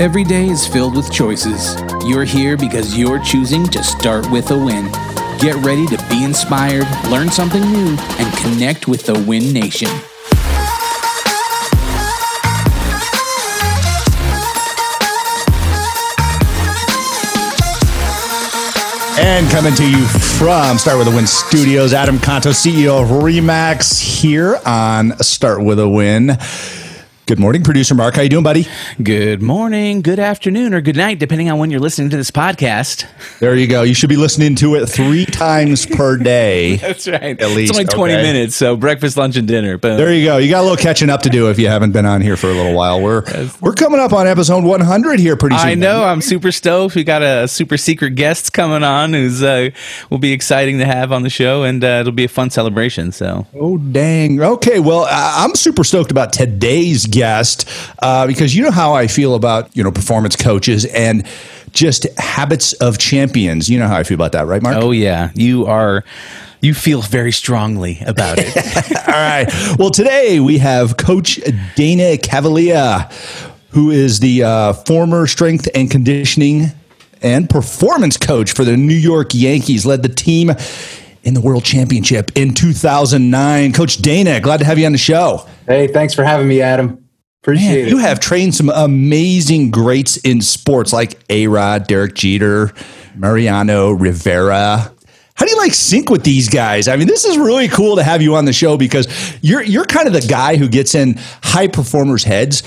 Every day is filled with choices. You're here because you're choosing to start with a win. Get ready to be inspired, learn something new, and connect with the Win Nation. And coming to you from Start With a Win Studios, Adam Contos, CEO of Remax, here on Start With a Win. Good morning, producer Mark. How you doing, buddy? Good morning, good afternoon, or good night, depending on when you're listening to this podcast. There you go. You should be listening to it three times per day. That's right. At least, it's only 20 okay. minutes, so breakfast, lunch, and dinner. But There you go. You got a little catching up to do if you haven't been on here for a little while. We're we're coming up on episode 100 here pretty soon. I know I'm super stoked. We got a super secret guest coming on who's uh, will be exciting to have on the show, and uh, it'll be a fun celebration. So Oh dang. Okay. Well, I- I'm super stoked about today's guest uh, because you know how I feel about you know performance coaches and just habits of champions. You know how I feel about that, right, Mark? Oh yeah, you are. You feel very strongly about it. All right. Well, today we have Coach Dana Cavalea, who is the uh, former strength and conditioning and performance coach for the New York Yankees, led the team in the World Championship in 2009. Coach Dana, glad to have you on the show. Hey, thanks for having me, Adam. Appreciate Man, you have trained some amazing greats in sports like A Rod, Derek Jeter, Mariano Rivera. How do you like sync with these guys? I mean, this is really cool to have you on the show because you're you're kind of the guy who gets in high performers' heads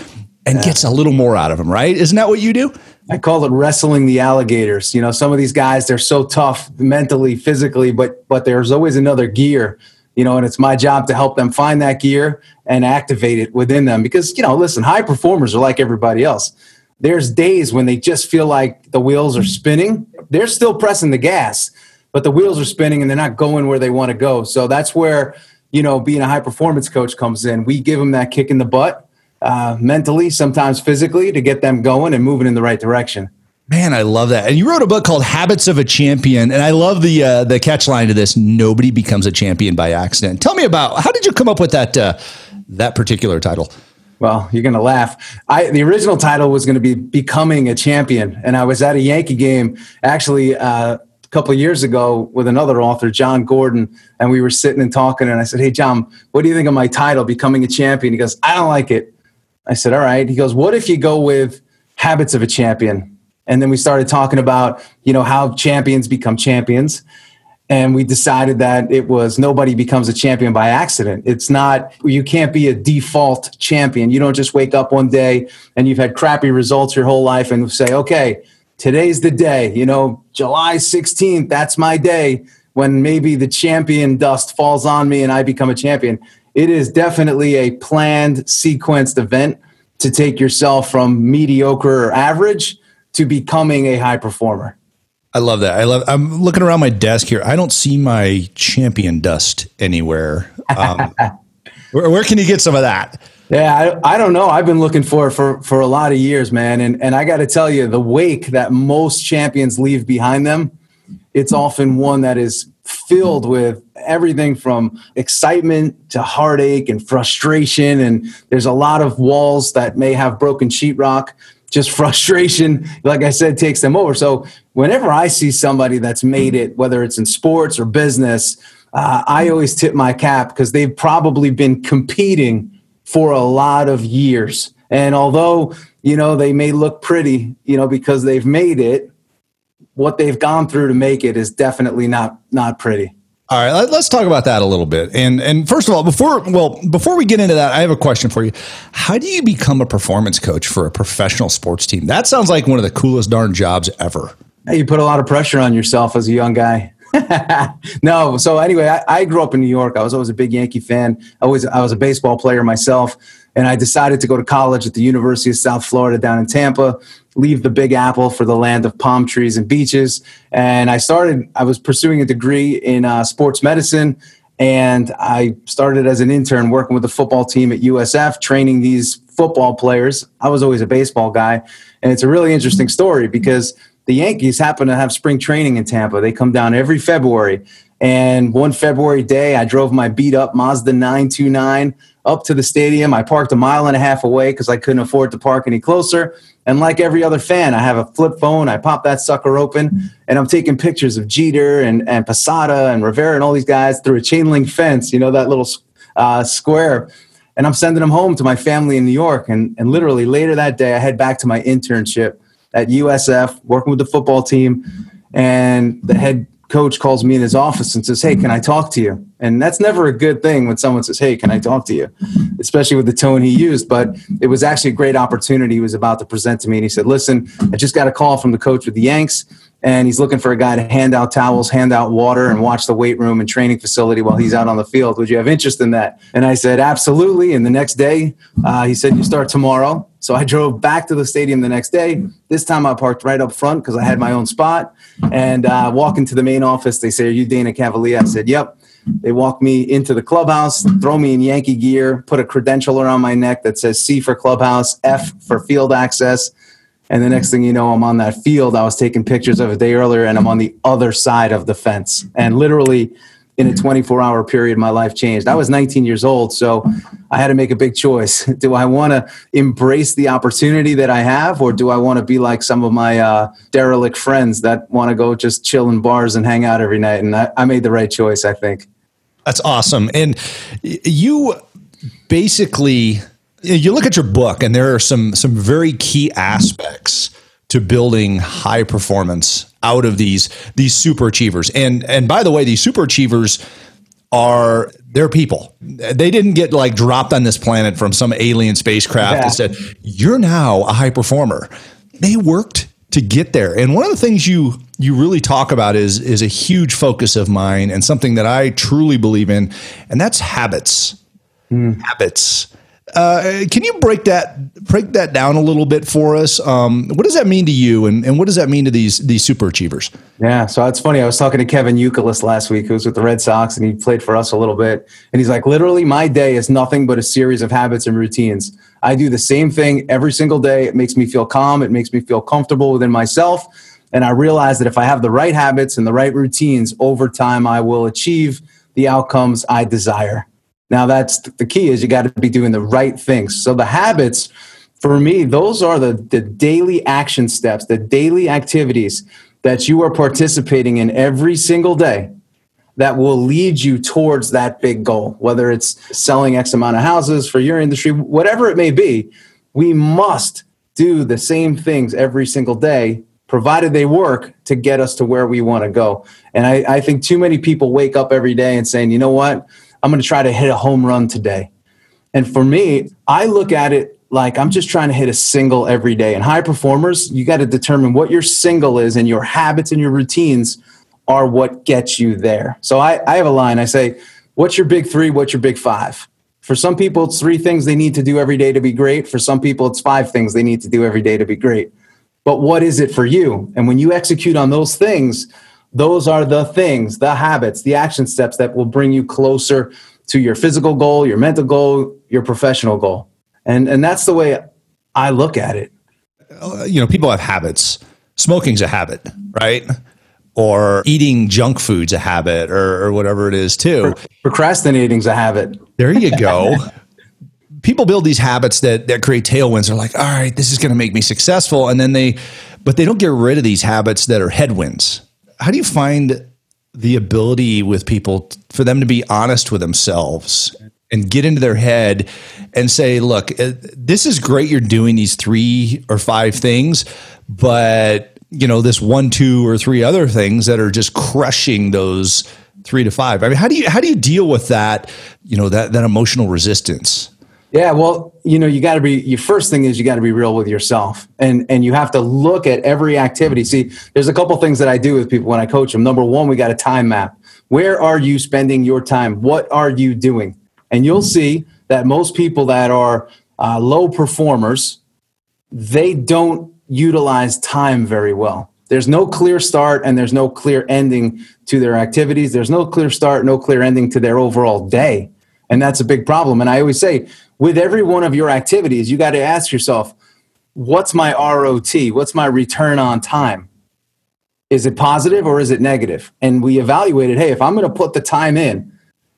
and gets a little more out of them, right? Isn't that what you do? I call it wrestling the alligators. You know, some of these guys they're so tough mentally, physically, but but there's always another gear. You know, and it's my job to help them find that gear and activate it within them. Because you know, listen, high performers are like everybody else. There's days when they just feel like the wheels are spinning. They're still pressing the gas, but the wheels are spinning and they're not going where they want to go. So that's where you know being a high performance coach comes in. We give them that kick in the butt uh, mentally, sometimes physically, to get them going and moving in the right direction. Man, I love that. And you wrote a book called Habits of a Champion, and I love the uh, the catch line to this: nobody becomes a champion by accident. Tell me about how did you come up with that uh, that particular title? Well, you're going to laugh. I, the original title was going to be Becoming a Champion. And I was at a Yankee game actually uh, a couple years ago with another author, Jon Gordon. And we were sitting and talking. And I said, Hey, John, what do you think of my title, Becoming a Champion? He goes, I don't like it. I said, All right. He goes, What if you go with Habits of a Champion? And then we started talking about, you know, how champions become champions and we decided that it was nobody becomes a champion by accident. It's not you can't be a default champion. You don't just wake up one day and you've had crappy results your whole life and say, "Okay, today's the day." You know, July 16th, that's my day when maybe the champion dust falls on me and I become a champion. It is definitely a planned, sequenced event to take yourself from mediocre or average to becoming a high performer. I love that. I love. I'm looking around my desk here. I don't see my champion dust anywhere. Um, where, where can you get some of that? Yeah, I, I don't know. I've been looking for it for for a lot of years, man. And and I got to tell you, the wake that most champions leave behind them, it's often one that is filled with everything from excitement to heartache and frustration. And there's a lot of walls that may have broken sheetrock. Just frustration, like I said, takes them over. So whenever I see somebody that's made it, whether it's in sports or business, uh, I always tip my cap because they've probably been competing for a lot of years. And although, you know, they may look pretty, you know, because they've made it, what they've gone through to make it is definitely not not pretty. All right, let, us talk about that a little bit. And and first of all, before well, before we get into that, I have a question for you. How do you become a performance coach for a professional sports team? That sounds like one of the coolest darn jobs ever. You put a lot of pressure on yourself as a young guy. no, so anyway, I, I grew up in New York. I was always a big Yankee fan. I was I was a baseball player myself, and I decided to go to college at the University of South Florida down in Tampa. Leave the Big Apple for the land of palm trees and beaches, and I started. I was pursuing a degree in uh, sports medicine, and I started as an intern working with the football team at USF, training these football players. I was always a baseball guy, and it's a really interesting story because the Yankees happen to have spring training in Tampa. They come down every February. And one February day, I drove my beat up Mazda 929 up to the stadium. I parked a mile and a half away because I couldn't afford to park any closer. And like every other fan, I have a flip phone. I pop that sucker open and I'm taking pictures of Jeter and, and Posada and Rivera and all these guys through a chain link fence, you know, that little uh, square. And I'm sending them home to my family in New York. And, and literally later that day, I head back to my internship at USF, working with the football team. And the head coach calls me in his office and says, Hey, can I talk to you? And that's never a good thing when someone says, Hey, can I talk to you? Especially with the tone he used. But it was actually a great opportunity he was about to present to me. And he said, Listen, I just got a call from the coach with the Yanks and he's looking for a guy to hand out towels, hand out water, and watch the weight room and training facility while he's out on the field. Would you have interest in that? And I said, absolutely. And the next day, uh, he said, you start tomorrow. So I drove back to the stadium the next day. This time I parked right up front because I had my own spot. And uh, walk into the main office. They say, Are you Dana Cavalea? I said, Yep. They walk me into the clubhouse, throw me in Yankee gear, put a credential around my neck that says C for clubhouse, F for field access and the next thing you know, I'm on that field. I was taking pictures of a day earlier, and I'm on the other side of the fence. And literally, in a 24 hour period, my life changed. I was 19 years old, so I had to make a big choice. Do I want to embrace the opportunity that I have, or do I want to be like some of my uh, derelict friends that want to go just chill in bars and hang out every night? And I, I made the right choice, I think. That's awesome. And you basically you look at your book and there are some some very key aspects to building high performance out of these these super achievers and and by the way these super achievers are they're people. They didn't get like dropped on this planet from some alien spacecraft yeah. that said you're now a high performer. They worked to get there. And one of the things you you really talk about is is a huge focus of mine and something that I truly believe in and that's habits. Mm. habits uh, can you break that break that down a little bit for us? Um, what does that mean to you, and, and what does that mean to these these super achievers? Yeah, so it's funny. I was talking to Kevin Youkilis last week, who was with the Red Sox, and he played for us a little bit. And he's like, literally, my day is nothing but a series of habits and routines. I do the same thing every single day. It makes me feel calm. It makes me feel comfortable within myself. And I realize that if I have the right habits and the right routines over time, I will achieve the outcomes I desire. Now that's the key is you got to be doing the right things. So the habits for me, those are the, the daily action steps, the daily activities that you are participating in every single day that will lead you towards that big goal, whether it's selling X amount of houses for your industry, whatever it may be, we must do the same things every single day, provided they work to get us to where we want to go. And I, I think too many people wake up every day and saying, you know what? I'm going to try to hit a home run today. And for me, I look at it like I'm just trying to hit a single every day. And high performers, you got to determine what your single is, and your habits and your routines are what gets you there. So I, I have a line I say, What's your big three? What's your big five? For some people, it's three things they need to do every day to be great. For some people, it's five things they need to do every day to be great. But what is it for you? And when you execute on those things, those are the things, the habits, the action steps that will bring you closer to your physical goal, your mental goal, your professional goal. And and that's the way I look at it. Uh, you know, people have habits. Smoking's a habit, right? Or eating junk food's a habit or, or whatever it is too. Procrastinating's a habit. There you go. people build these habits that that create tailwinds. They're like, all right, this is going to make me successful, and then they, but they don't get rid of these habits that are headwinds how do you find the ability with people for them to be honest with themselves and get into their head and say, look, uh, this is great. You're doing these three or five things, but you know, this one, two or three other things that are just crushing those three to five. I mean, how do you, how do you deal with that, you know, that, that emotional resistance? Yeah, well, you know, you got to be. Your first thing is you got to be real with yourself, and and you have to look at every activity. See, there's a couple things that I do with people when I coach them. Number one, we got a time map. Where are you spending your time? What are you doing? And you'll see that most people that are uh, low performers, they don't utilize time very well. There's no clear start and there's no clear ending to their activities. There's no clear start, no clear ending to their overall day. And that's a big problem. And I always say, with every one of your activities, you got to ask yourself, what's my ROT? What's my return on time? Is it positive or is it negative? And we evaluated, hey, if I'm going to put the time in,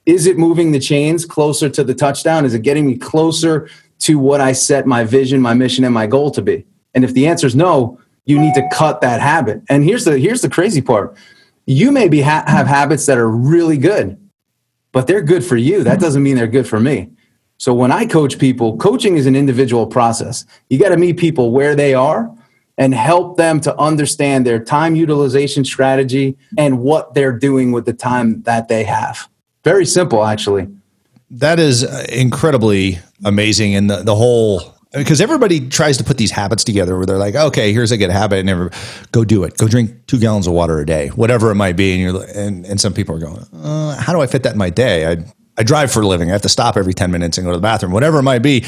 is it moving the chains closer to the touchdown? Is it getting me closer to what I set my vision, my mission, and my goal to be? And if the answer is no, you need to cut that habit. And here's the here's the crazy part: you may be ha- have habits that are really good, but they're good for you. That hmm. doesn't mean they're good for me. So when I coach people, coaching is an individual process. You got to meet people where they are and help them to understand their time utilization strategy and what they're doing with the time that they have. Very simple, actually. That is uh, incredibly amazing. And the, the whole because everybody tries to put these habits together where they're like, okay, here's a good habit, and never go do it. Go drink two gallons of water a day, whatever it might be. And you're and, and some people are going, uh, how do I fit that in my day? I I drive for a living. I have to stop every ten minutes and go to the bathroom, whatever it might be.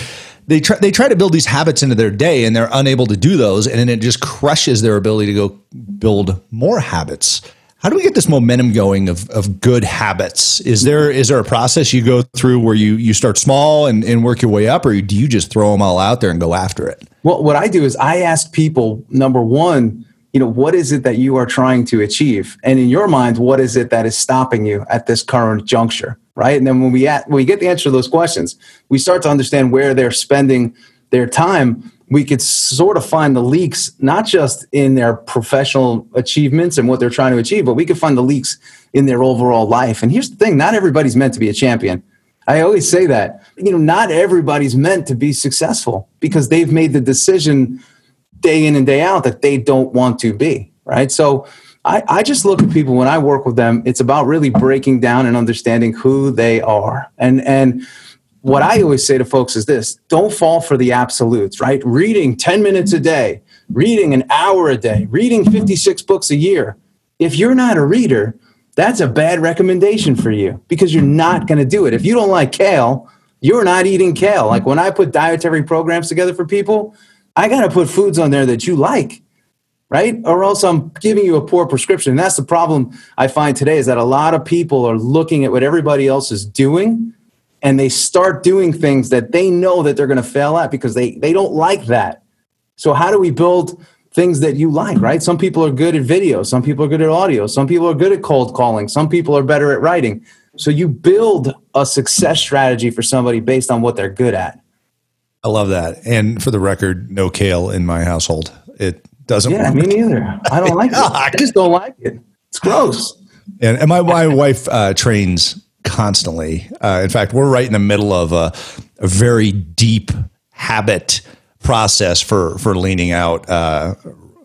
They try they try to build these habits into their day, and they're unable to do those, and then it just crushes their ability to go build more habits. How do we get this momentum going of, of good habits? Is there is there a process you go through where you you start small and, and work your way up, or do you just throw them all out there and go after it? Well, what I do is I ask people number one, you know, what is it that you are trying to achieve, and in your mind, what is it that is stopping you at this current juncture, right? And then when we at, when we get the answer to those questions, we start to understand where they're spending their time we could sort of find the leaks not just in their professional achievements and what they're trying to achieve but we could find the leaks in their overall life. And here's the thing not everybody's meant to be a champion. I always say that you know not everybody's meant to be successful because they've made the decision day in and day out that they don't want to be right? So I, I just look at people when I work with them. It's about really breaking down and understanding who they are, and and what I mm-hmm. always say to folks is this don't fall for the absolutes, right? Reading 10 minutes a day, reading an hour a day, reading 56 books a year. If you're not a reader, that's a bad recommendation for you because you're not going to do it. If you don't like kale, you're not eating kale. Like when I put dietary programs together for people, I got to put foods on there that you like, right? Or else I'm giving you a poor prescription. And that's the problem I find today is that a lot of people are looking at what everybody else is doing and they start doing things that they know that they're going to fail at because they they don't like that. So how do we build things that you like right? Some people are good at video some people are good at audio some people are good at cold calling some people are better at writing. So you build a success strategy for somebody based on what they're good at. I love that. And for the record no kale in my household. It doesn't yeah work. me neither. I don't like it. I just don't like it. It's gross. And, and my, my wife uh, trains constantly. Uh, in fact, we're right in the middle of a, a very deep habit process for for leaning out uh,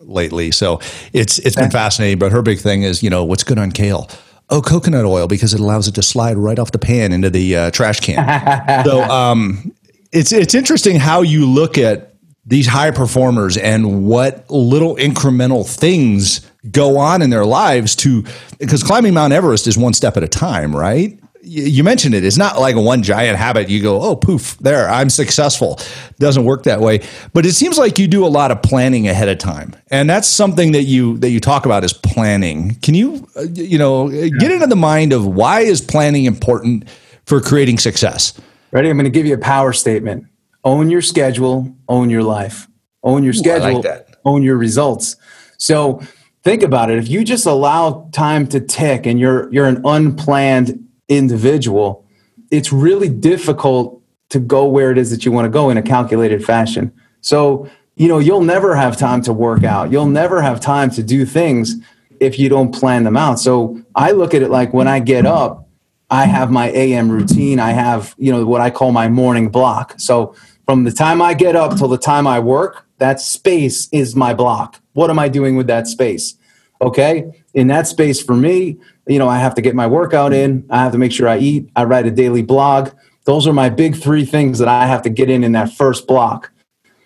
lately. So it's it's been fascinating. But her big thing is, you know, what's good on kale? Oh, coconut oil because it allows it to slide right off the pan into the uh, trash can. so um, it's it's interesting how you look at these high performers and what little incremental things go on in their lives to because climbing Mount Everest is one step at a time, right? You mentioned it. It's not like one giant habit. You go, oh, poof, there, I'm successful. It doesn't work that way. But it seems like you do a lot of planning ahead of time, and that's something that you that you talk about is planning. Can you, uh, you know, get into the mind of why is planning important for creating success? Ready? I'm going to give you a power statement. Own your schedule. Own your life. Own your schedule. Ooh, like own your results. So think about it. If you just allow time to tick and you're you're an unplanned individual, it's really difficult to go where it is that you want to go in a calculated fashion. So, you know, you'll never have time to work out. You'll never have time to do things if you don't plan them out. So, I look at it like when I get up, I have my AM routine. I have, you know, what I call my morning block. So, from the time I get up till the time I work, that space is my block. What am I doing with that space? Okay. In that space for me, you know, I have to get my workout in. I have to make sure I eat. I write a daily blog. Those are my big three things that I have to get in in that first block.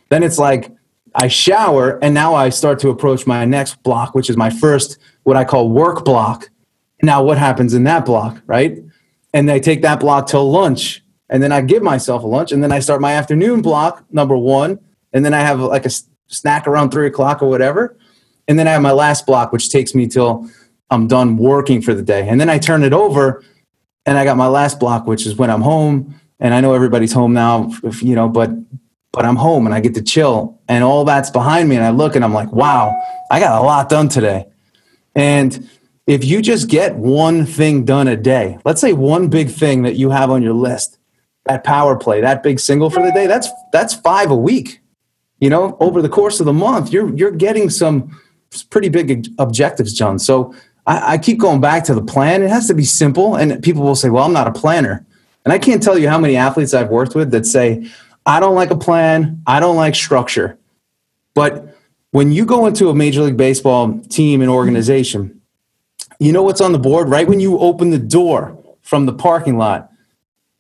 Then it's like I shower, and now I start to approach my next block, which is my first, what I call work block. Now, what happens in that block, right? And I take that block till lunch, and then I give myself a lunch, and then I start my afternoon block, number one, and then I have like a snack around three o'clock or whatever. And then I have my last block, which takes me till I'm done working for the day. And then I turn it over and I got my last block, which is when I'm home. And I know everybody's home now, if, you know, but but I'm home and I get to chill and all that's behind me. And I look and I'm like, wow, I got a lot done today. And if you just get one thing done a day, let's say one big thing that you have on your list, that power play, that big single for the day, that's that's five a week. You know, over the course of the month, you're you're getting some pretty big objectives, John. So I, I keep going back to the plan. It has to be simple, and people will say, "Well, I'm not a planner," and I can't tell you how many athletes I've worked with that say, "I don't like a plan. I don't like structure." But when you go into a major league baseball team and organization, you know what's on the board right when you open the door from the parking lot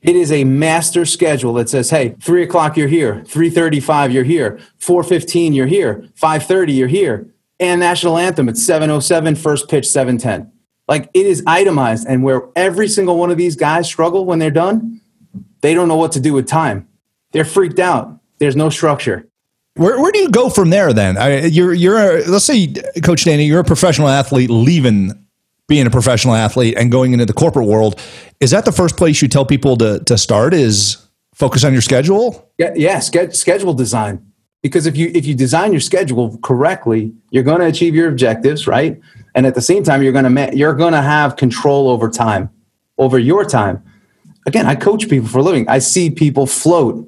it is a master schedule that says, hey, three o'clock you're here, 335 you're here, 415 you're here, 530 you're here. And national anthem, it's 707, first pitch 710. Like it is itemized. And where every single one of these guys struggle when they're done, they don't know what to do with time. They're freaked out. There's no structure. Where, where do you go from there then? I, you're, you're a, let's say, Coach Danny, you're a professional athlete leaving being a professional athlete and going into the corporate world. Is that the first place you tell people to, to start is focus on your schedule? Yeah, yeah, schedule design. Because if you if you design your schedule correctly, you're going to achieve your objectives, right? And at the same time, you're going to you're going to have control over time, over your time. Again, I coach people for a living. I see people float,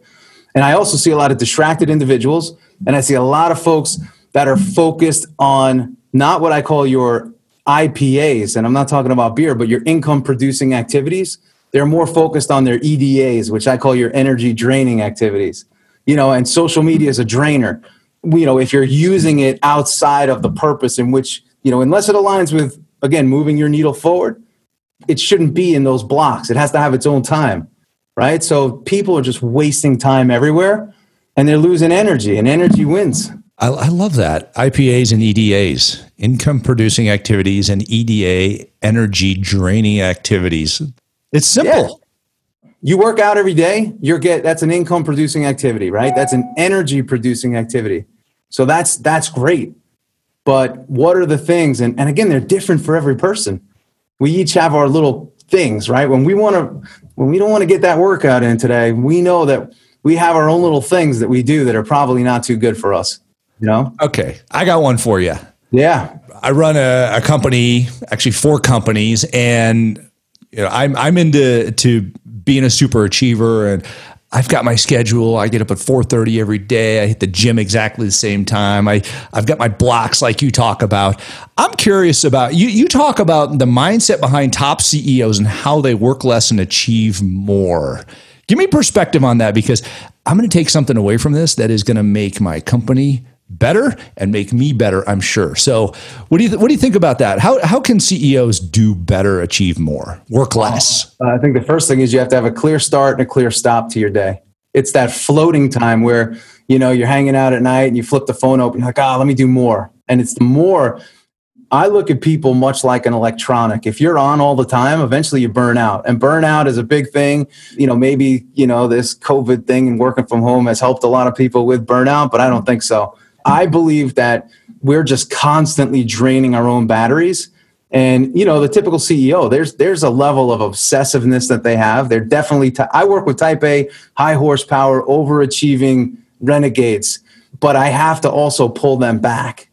and I also see a lot of distracted individuals, and I see a lot of folks that are focused on not what I call your IPAs, and I'm not talking about beer, but your income producing activities, they're more focused on their EDAs, which I call your energy draining activities. You know, and social media is a drainer. You know, if you're using it outside of the purpose in which, you know, unless it aligns with, again, moving your needle forward, it shouldn't be in those blocks. It has to have its own time, right? So people are just wasting time everywhere and they're losing energy, and energy wins. I, I, love that. IPAs and EDAs, income producing activities, and EDA, energy draining activities. It's simple. You work out every day, you're get that's an income producing activity, right? That's an energy producing activity. So that's that's great. But what are the things? And, and again, they're different for every person. We each have our little things, right? When we want to when we don't want to get that workout in today, we know that we have our own little things that we do that are probably not too good for us. You know? Okay. I got one for you. Yeah. I run a, a company, actually four companies, and you know, I'm I'm into to being a super achiever and I've got my schedule. I get up at 4:30 every day. I hit the gym exactly the same time. I I've got my blocks like you talk about. I'm curious about you you talk about the mindset behind top CEOs and how they work less and achieve more. Give me perspective on that because I'm going to take something away from this that is going to make my company better and make me better, I'm sure. So, what do you th- what do you think about that? How how can CEOs do better, achieve more, work less? Uh, I think the first thing is you have to have a clear start and a clear stop to your day. It's that floating time where you know you're hanging out at night and you flip the phone open, you're like, ah, oh, let me do more. And it's the more. I look at people much like an electronic. If you're on all the time, eventually you burn out. And burnout is a big thing. You know, maybe, you know, this COVID thing and working from home has helped a lot of people with burnout, but I don't think so. I believe that we're just constantly draining our own batteries. And you know, the typical CEO, there's there's a level of obsessiveness that they have. They're definitely. T- I work with Type A, high horsepower, overachieving renegades, but I have to also pull them back.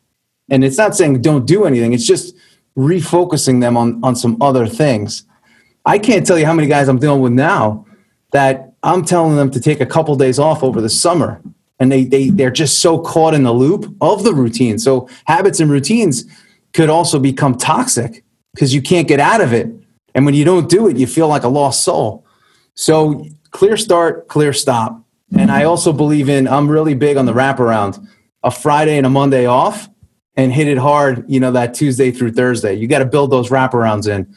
And it's not saying don't do anything. It's just refocusing them on on some other things. I can't tell you how many guys I'm dealing with now that I'm telling them to take a couple days off over the summer and they, they they're just so caught in the loop of the routine. So habits and routines could also become toxic because you can't get out of it. And when you don't do it you feel like a lost soul. So clear start clear stop. And i also believe in i'm really big on the wraparound. A friday and a monday off and hit it hard you know that tuesday through thursday. You got to build those wraparounds in.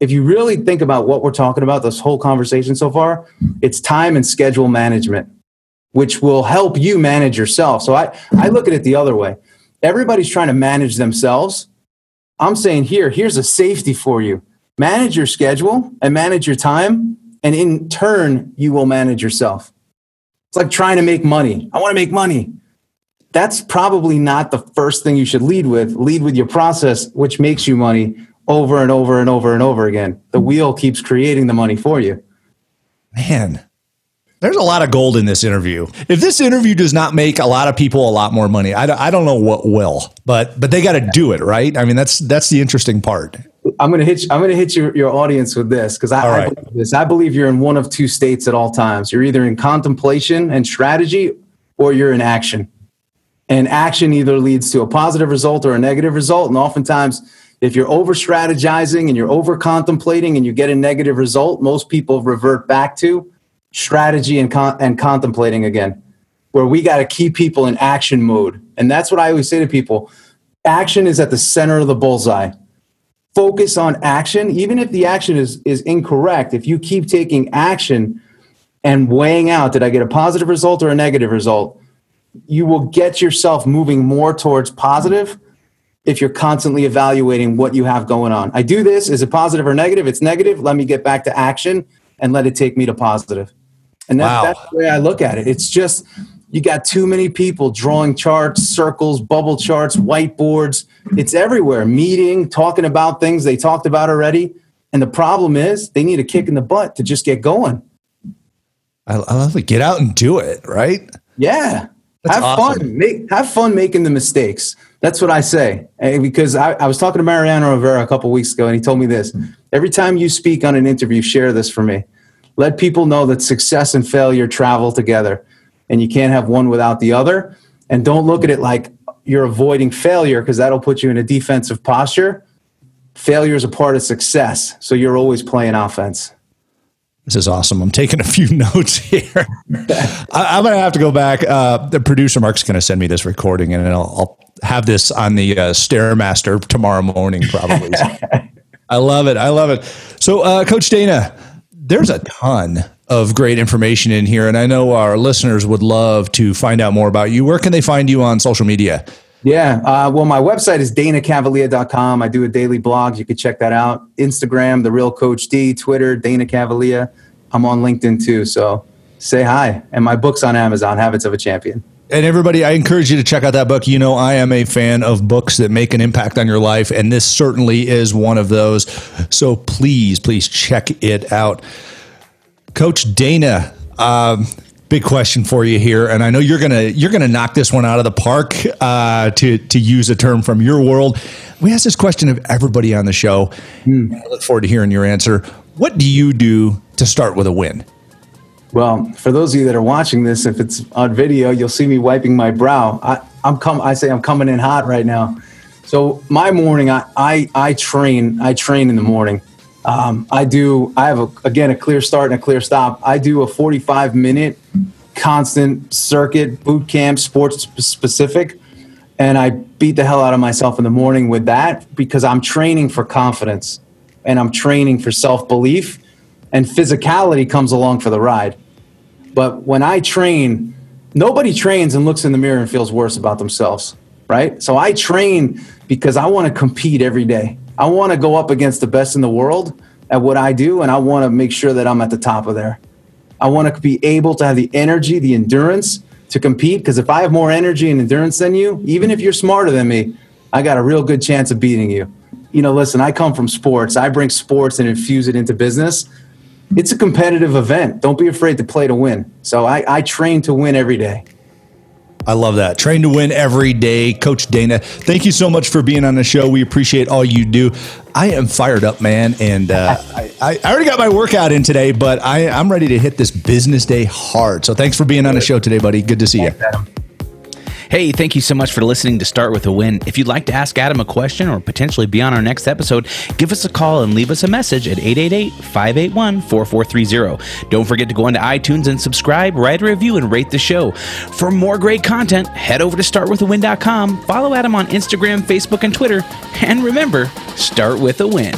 If you really think about what we're talking about this whole conversation so far it's time and schedule management which will help you manage yourself. So I, I look at it the other way. Everybody's trying to manage themselves. I'm saying here, here's a safety for you. Manage your schedule and manage your time, and in turn, you will manage yourself. It's like trying to make money. I want to make money. That's probably not the first thing you should lead with. Lead with your process, which makes you money over and over and over and over again. The wheel keeps creating the money for you. Man, There's a lot of gold in this interview. If this interview does not make a lot of people a lot more money, I, I don't know what will. But but they got to do it, right? I mean, that's that's the interesting part. I'm gonna hit. You, I'm gonna hit your, your audience with this because I, right. I believe this. I believe you're in one of two states at all times. You're either in contemplation and strategy, or you're in action. And action either leads to a positive result or a negative result. And oftentimes, if you're over strategizing and you're over contemplating and you get a negative result, most people revert back to strategy and, con- and contemplating again, where we got to keep people in action mode. And that's what I always say to people action is at the center of the bullseye. Focus on action, even if the action is, is incorrect. If you keep taking action and weighing out, did I get a positive result or a negative result? You will get yourself moving more towards positive if you're constantly evaluating what you have going on. I do this. Is it positive or negative? It's negative. Let me get back to action and let it take me to positive. And that, wow. that's the way I look at it. It's just you got too many people drawing charts, circles, bubble charts, whiteboards. It's everywhere. Meeting, talking about things they talked about already. And the problem is they need a kick in the butt to just get going. I, love it. Get out and do it, right? Yeah. That's have awesome. fun. Make have fun making the mistakes. That's what I say. Eh, because I, I was talking to Mariano Rivera a couple weeks ago, and he told me this: every time you speak on an interview, share this for me. Let people know that success and failure travel together, and you can't have one without the other. And don't look at it like you're avoiding failure because that'll put you in a defensive posture. Failure is a part of success, so you're always playing offense. This is awesome. I'm taking a few notes here. I, am going to have to go back. Uh, the producer Mark's going to send me this recording, and I'll, I'll have this on the uh, Stairmaster tomorrow morning, probably. I love it. I love it. So, uh, Coach Dana, there's a ton of great information in here, and I know our listeners would love to find out more about you. Where can they find you on social media? Yeah. Uh, well, my website is danacavalea.com. I do a daily blog. You can check that out. Instagram, The Real Coach D, Twitter, Dana Cavalea. I'm on LinkedIn too. So say hi. And my book's on Amazon, Habits of a Champion. And everybody, I encourage you to check out that book. You know, I am a fan of books that make an impact on your life, and this certainly is one of those. So please, please check it out. Coach Dana, um, big question for you here, and I know you're gonna you're gonna knock this one out of the park. Uh, to to use a term from your world, we ask this question of everybody on the show. Hmm. I look forward to hearing your answer. What do you do to start with a win? Well, for those of you that are watching this, if it's on video, you'll see me wiping my brow. I, I'm come. I say I'm coming in hot right now. So my morning, I, I I train. I train in the morning. Um, I do. I have a, again a clear start and a clear stop. I do a 45 minute constant circuit boot camp, sports specific, and I beat the hell out of myself in the morning with that because I'm training for confidence and I'm training for self belief, and physicality comes along for the ride. But when I train, nobody trains and looks in the mirror and feels worse about themselves, right? So I train because I want to compete every day. I want to go up against the best in the world at what I do, and I want to make sure that I'm at the top of there. I want to be able to have the energy, the endurance to compete. Because if I have more energy and endurance than you, even if you're smarter than me, I got a real good chance of beating you. You know, listen, I come from sports. I bring sports and infuse it into business. It's a competitive event. Don't be afraid to play to win. So I, I train to win every day. I love that. Train to win every day. Coach Dana, thank you so much for being on the show. We appreciate all you do. I am fired up, man. And uh, I, I, already got my workout in today, but I, I'm ready to hit this business day hard. So thanks for being on the show today, buddy. Good to see you. Hey, thank you so much for listening to Start with a Win. If you'd like to ask Adam a question or potentially be on our next episode, give us a call and leave us a message at 888 581 4430. Don't forget to go onto iTunes and subscribe, write a review, and rate the show. For more great content, head over to startwithawin.com, follow Adam on Instagram, Facebook, and Twitter, and remember, start with a win.